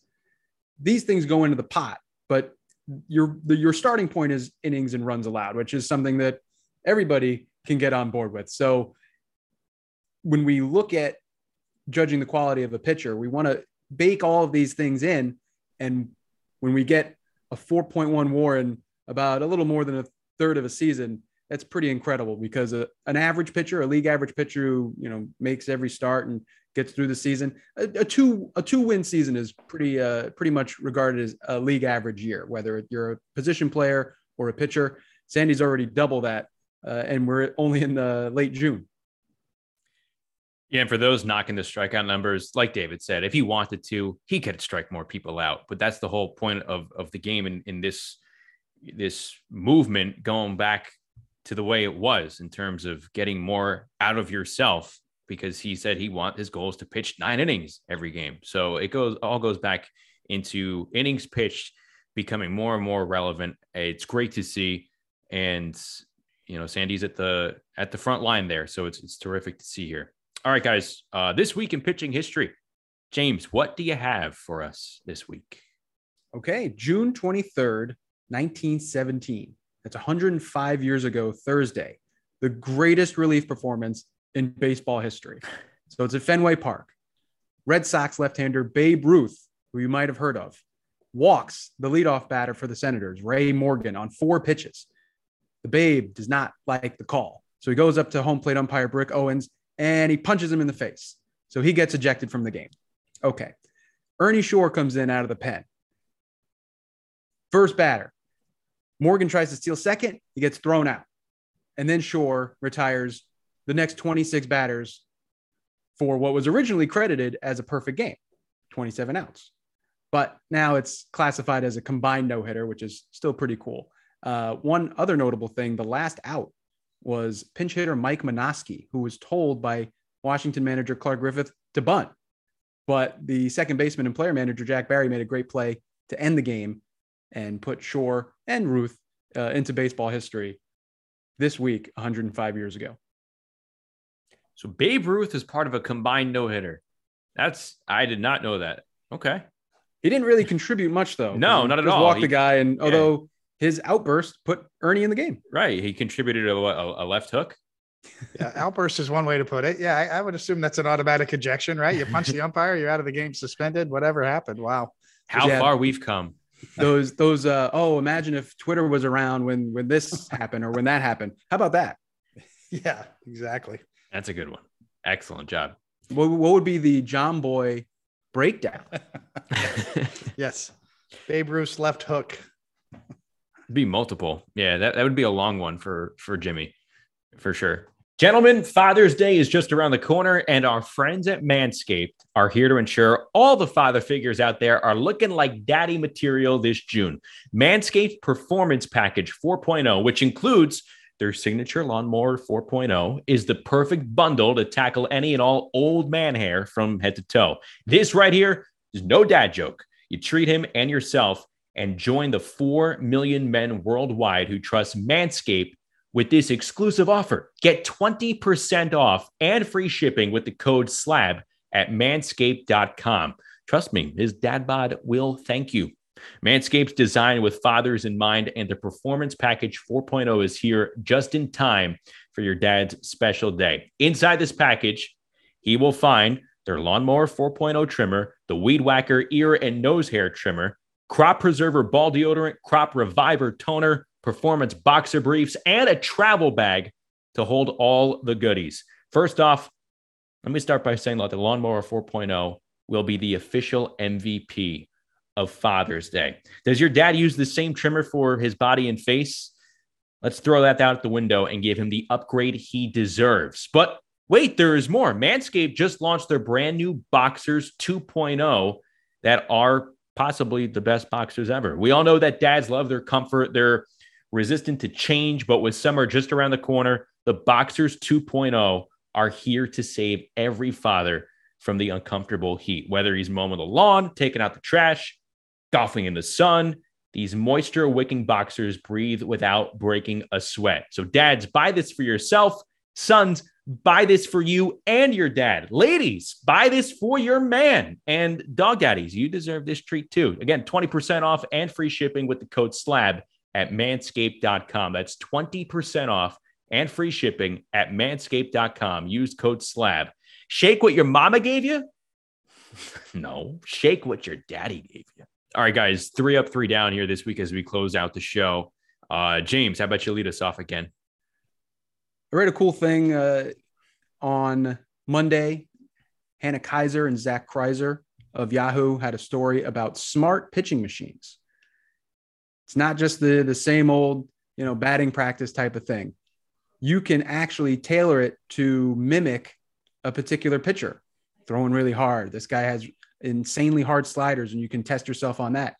These things go into the pot, but your the, your starting point is innings and runs allowed, which is something that everybody can get on board with. So when we look at judging the quality of a pitcher, we want to bake all of these things in. And when we get a 4.1 WAR in about a little more than a third of a season, that's pretty incredible because a, an average pitcher, a league average pitcher who you know makes every start and gets through the season, a, a two a two win season is pretty uh, pretty much regarded as a league average year, whether you're a position player or a pitcher. Sandy's already double that, uh, and we're only in the late June. Yeah, and for those knocking the strikeout numbers, like David said, if he wanted to, he could strike more people out. But that's the whole point of of the game in, in this this movement going back to the way it was in terms of getting more out of yourself because he said he want his goal is to pitch nine innings every game. So it goes all goes back into innings pitched becoming more and more relevant. It's great to see. And you know, Sandy's at the at the front line there. So it's it's terrific to see here. All right, guys. Uh, this week in pitching history, James, what do you have for us this week? Okay, June 23rd, 1917. That's 105 years ago, Thursday. The greatest relief performance in baseball history. So it's at Fenway Park. Red Sox left hander Babe Ruth, who you might have heard of, walks the leadoff batter for the Senators, Ray Morgan, on four pitches. The Babe does not like the call. So he goes up to home plate umpire Brick Owens and he punches him in the face. So he gets ejected from the game. Okay. Ernie Shore comes in out of the pen. First batter. Morgan tries to steal second. He gets thrown out. And then Shore retires the next 26 batters for what was originally credited as a perfect game 27 outs. But now it's classified as a combined no hitter, which is still pretty cool. Uh, one other notable thing the last out was pinch hitter Mike Menosky, who was told by Washington manager Clark Griffith to bunt. But the second baseman and player manager Jack Barry made a great play to end the game and put Shore and Ruth uh, into baseball history this week, 105 years ago. So Babe Ruth is part of a combined no hitter. That's I did not know that. Okay. He didn't really contribute much though. No, not at all. Walk he, the guy, and yeah. although his outburst put Ernie in the game. Right. He contributed a, a, a left hook. yeah, outburst is one way to put it. Yeah, I, I, would assume that's an automatic ejection, right? You punch the umpire, you're out of the game, suspended. Whatever happened. Wow. How yeah, far we've come. Those those uh oh, imagine if Twitter was around when when this happened or when that happened. How about that? Yeah, exactly. That's a good one. Excellent job. What, what would be the john boy breakdown? yes. Babe Ruth's left hook be multiple. Yeah, that, that would be a long one for for Jimmy, for sure. Gentlemen, Father's Day is just around the corner, and our friends at Manscaped are here to ensure all the father figures out there are looking like daddy material this June. Manscaped Performance Package 4.0, which includes their signature lawnmower 4.0, is the perfect bundle to tackle any and all old man hair from head to toe. This right here is no dad joke. You treat him and yourself and join the 4 million men worldwide who trust Manscaped with this exclusive offer. Get 20% off and free shipping with the code SLAB at manscaped.com. Trust me, his dad bod will thank you. Manscaped's designed with fathers in mind, and the Performance Package 4.0 is here just in time for your dad's special day. Inside this package, he will find their Lawnmower 4.0 trimmer, the Weed Whacker ear and nose hair trimmer, crop preserver ball deodorant, crop reviver toner, performance boxer briefs, and a travel bag to hold all the goodies. First off, let me start by saying that the Lawnmower 4.0 will be the official MVP of Father's Day. Does your dad use the same trimmer for his body and face? Let's throw that out the window and give him the upgrade he deserves. But wait, there is more. Manscaped just launched their brand new Boxers 2.0 that are possibly the best boxers ever. We all know that dads love their comfort. They're resistant to change, but with summer just around the corner, the Boxers 2.0 are here to save every father from the uncomfortable heat, whether he's mowing the lawn, taking out the trash, golfing in the sun. These moisture wicking boxers breathe without breaking a sweat. So, dads, buy this for yourself. Sons, buy this for you and your dad. Ladies, buy this for your man. And dog daddies, you deserve this treat too. Again, 20% off and free shipping with the code SLAB at manscaped.com. That's 20% off and free shipping at manscaped.com. Use code SLAB. Shake what your mama gave you? no, shake what your daddy gave you. All right, guys, three up, three down here this week as we close out the show. Uh, James, how about you lead us off again? I read a cool thing uh, on Monday. Hannah Keyser and Zach Crizer of Yahoo had a story about smart pitching machines. It's not just the the same old, you know, batting practice type of thing. You can actually tailor it to mimic a particular pitcher throwing really hard. This guy has insanely hard sliders, and you can test yourself on that.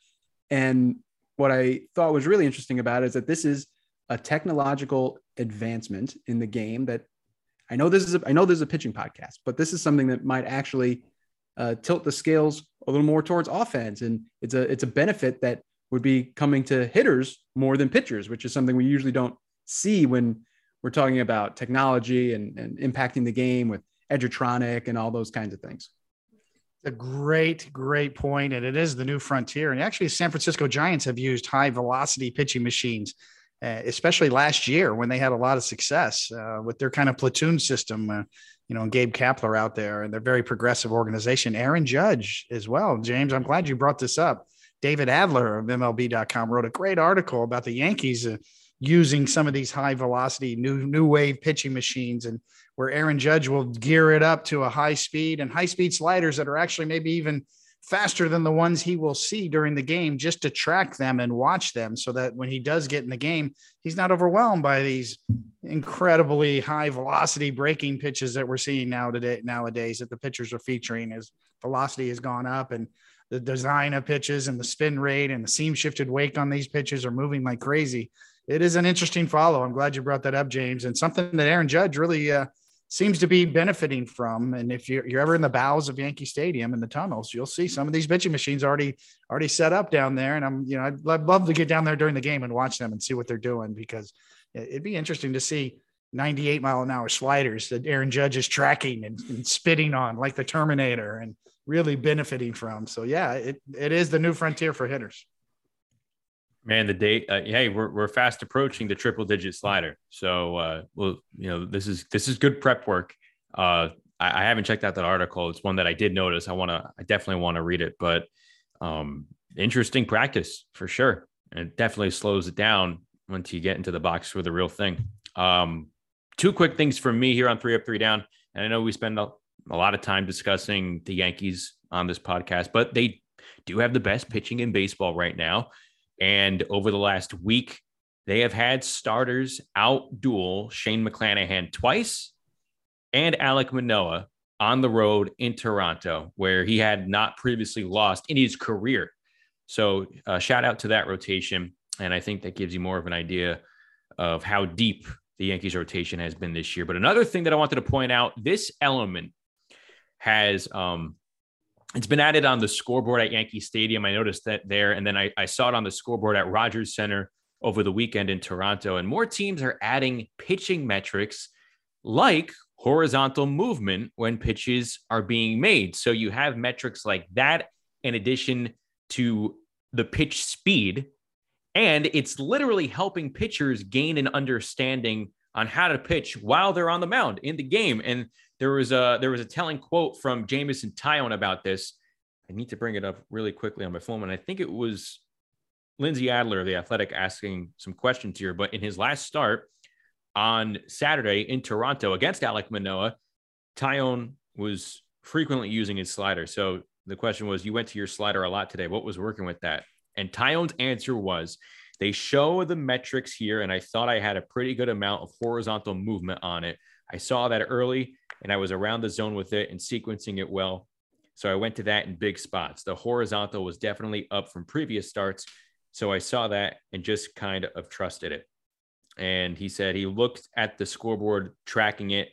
And what I thought was really interesting about it is that this is a technological advancement in the game that I know this is a, I know this is a pitching podcast, but this is something that might actually uh, tilt the scales a little more towards offense, and it's a it's a benefit that would be coming to hitters more than pitchers, which is something we usually don't see when we're talking about technology and, and impacting the game with Edgertronic and all those kinds of things. A great, great point, and it is the new frontier. And actually, San Francisco Giants have used high velocity pitching machines uh, especially last year when they had a lot of success uh, with their kind of platoon system. Uh, you know, Gabe Kapler out there, and they're very progressive organization. Aaron Judge as well. James, I'm glad you brought this up. David Adler of MLB.com wrote a great article about the Yankees uh, using some of these high velocity new new wave pitching machines and where Aaron Judge will gear it up to a high speed and high speed sliders that are actually maybe even faster than the ones he will see during the game just to track them and watch them so that when he does get in the game, he's not overwhelmed by these incredibly high velocity breaking pitches that we're seeing now today nowadays that the pitchers are featuring as velocity has gone up and the design of pitches and the spin rate and the seam shifted wake on these pitches are moving like crazy. It is an interesting follow. I'm glad you brought that up, James, and something that Aaron Judge really uh, seems to be benefiting from. And if you're, you're ever in the bowels of Yankee Stadium in the tunnels, you'll see some of these pitching machines already already set up down there. And I'm, you know, I'd, I'd love to get down there during the game and watch them and see what they're doing because it'd be interesting to see 98 mile an hour sliders that Aaron Judge is tracking and, and spitting on like the Terminator and really benefiting from. So yeah, it, it is the new frontier for hitters. Man, the date. Uh, hey, we're we're fast approaching the triple digit slider. So, uh, well, you know, this is this is good prep work. Uh, I, I haven't checked out that article. It's one that I did notice. I want to. I definitely want to read it. But um, interesting practice for sure. And it definitely slows it down once you get into the box for the real thing. Um, two quick things for me here on three up, three down. And I know we spend a, lot of time discussing the Yankees on this podcast, but they do have the best pitching in baseball right now. And over the last week, they have had starters out duel Shane McClanahan twice and Alek Manoah on the road in Toronto, where he had not previously lost in his career. So, uh, shout out to that rotation. And I think that gives you more of an idea of how deep the Yankees rotation has been this year. But another thing that I wanted to point out this element has um, it's been added on the scoreboard at Yankee Stadium. I noticed that there. And then I, I saw it on the scoreboard at Rogers Center over the weekend in Toronto. And more teams are adding pitching metrics like horizontal movement when pitches are being made. So you have metrics like that in addition to the pitch speed. And it's literally helping pitchers gain an understanding on how to pitch while they're on the mound in the game. And there was a there was a telling quote from Jameson Taillon about this. I need to bring it up really quickly on my phone, and I think it was Lindsey Adler of the Athletic asking some questions here. But in his last start on Saturday in Toronto against Alek Manoah, Taillon was frequently using his slider. So the question was, you went to your slider a lot today. What was working with that? And Taillon's answer was, they show the metrics here, and I thought I had a pretty good amount of horizontal movement on it. I saw that early and I was around the zone with it and sequencing it well. So I went to that in big spots. The horizontal was definitely up from previous starts. So I saw that and just kind of trusted it. And he said he looked at the scoreboard tracking it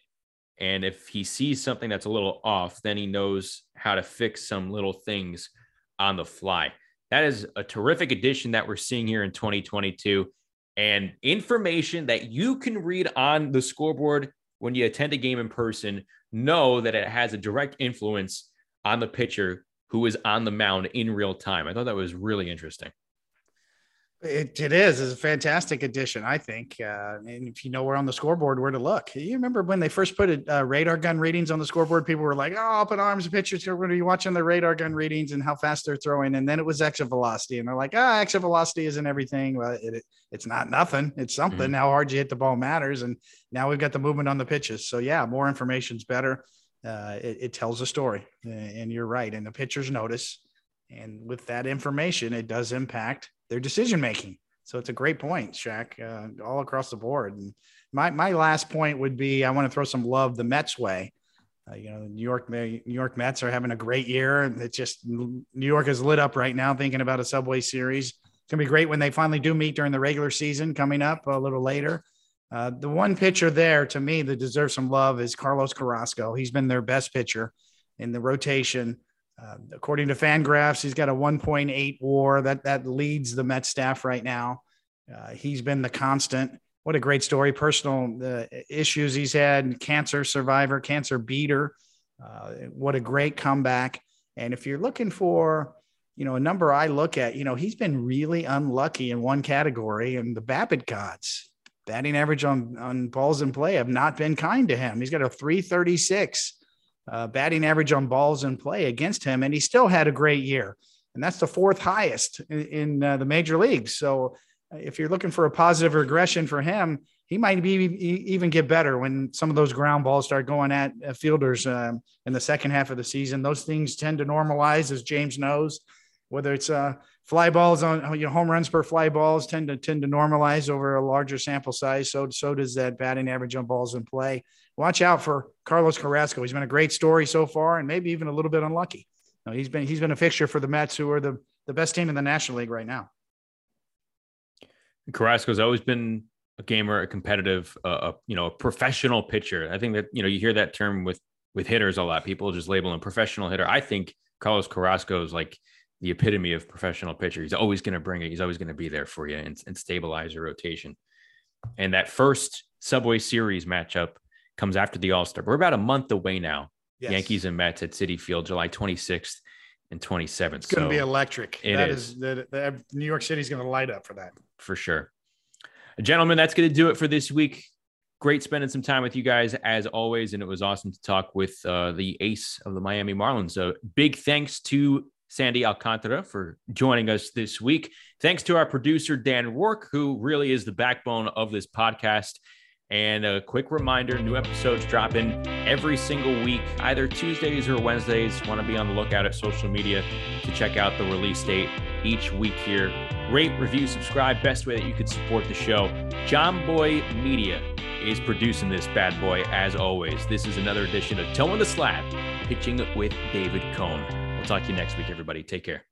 And if he sees something that's a little off, then he knows how to fix some little things on the fly. That is a terrific addition that we're seeing here in 2022 and information that you can read on the scoreboard when you attend a game in person. Know that it has a direct influence on the pitcher who is on the mound in real time. I thought that was really interesting. It, it is. It's a fantastic addition, I think. Uh, and if you know where on the scoreboard where to look, you remember when they first put a, uh, radar gun readings on the scoreboard, people were like, "Oh, up in arms and pitchers, we're going to be watching the radar gun readings and how fast they're throwing." And then it was exit velocity, and they're like, "Ah, exit velocity isn't everything. Well, it, it, it's not nothing. It's something. Mm-hmm. How hard you hit the ball matters." And now we've got the movement on the pitches. So yeah, more information's better. Uh, it, it tells a story, and you're right. And the pitchers notice, and with that information, it does impact their decision making. So it's a great point, Shaq, uh, all across the board. And my my last point would be I want to throw some love the Mets way. Uh, you know, New York New York Mets are having a great year. And it's just New York is lit up right now, thinking about a Subway Series. It's gonna be great when they finally do meet during the regular season coming up a little later. Uh, the one pitcher there to me that deserves some love is Carlos Carrasco. He's been their best pitcher in the rotation. Uh, according to Fangraphs, he's got a 1.8 WAR. That that leads the Met staff right now. Uh, he's been the constant. What a great story! Personal uh, issues he's had, cancer survivor, cancer beater. Uh, what a great comeback! And if you're looking for, you know, a number I look at, you know, he's been really unlucky in one category, and the BABIP gods batting average on on balls in play have not been kind to him. He's got a 336 uh, batting average on balls in play against him, and he still had a great year. And that's the fourth highest in, in uh, the major leagues. So uh, if you're looking for a positive regression for him, he might be even get better when some of those ground balls start going at fielders um, in the second half of the season. Those things tend to normalize, as James knows. Whether it's uh, fly balls on you know home runs per fly balls tend to tend to normalize over a larger sample size. So so does that batting average on balls in play watch out for Carlos Carrasco. He's been a great story so far, and maybe even a little bit unlucky. No, he's been he's been a fixture for the Mets, who are the the best team in the National League right now. Carrasco's always been a gamer, a competitive, uh, a, you know, a professional pitcher. I think that you know you hear that term with with hitters a lot. People just label him professional hitter. I think Carlos Carrasco is like the epitome of professional pitcher. He's always going to bring it. He's always going to be there for you and, and stabilize your rotation. And that first Subway Series matchup comes after the All Star. We're about a month away now. Yes. Yankees and Mets at Citi Field, July 26th and 27th. It's going to so be electric. It that is. is that, that New York City is going to light up for that. For sure. Gentlemen, that's going to do it for this week. Great spending some time with you guys as always. And it was awesome to talk with uh, the ace of the Miami Marlins. So big thanks to Sandy Alcantara for joining us this week. Thanks to our producer, Dan Rourke, who really is the backbone of this podcast. And a quick reminder new episodes dropping every single week, either Tuesdays or Wednesdays. Want to be on the lookout at social media to check out the release date each week here. Rate, review, subscribe. Best way that you could support the show. John Boy Media is producing this bad boy as always. This is another edition of Toeing the Slab, pitching with David Cone. We'll talk to you next week, everybody. Take care.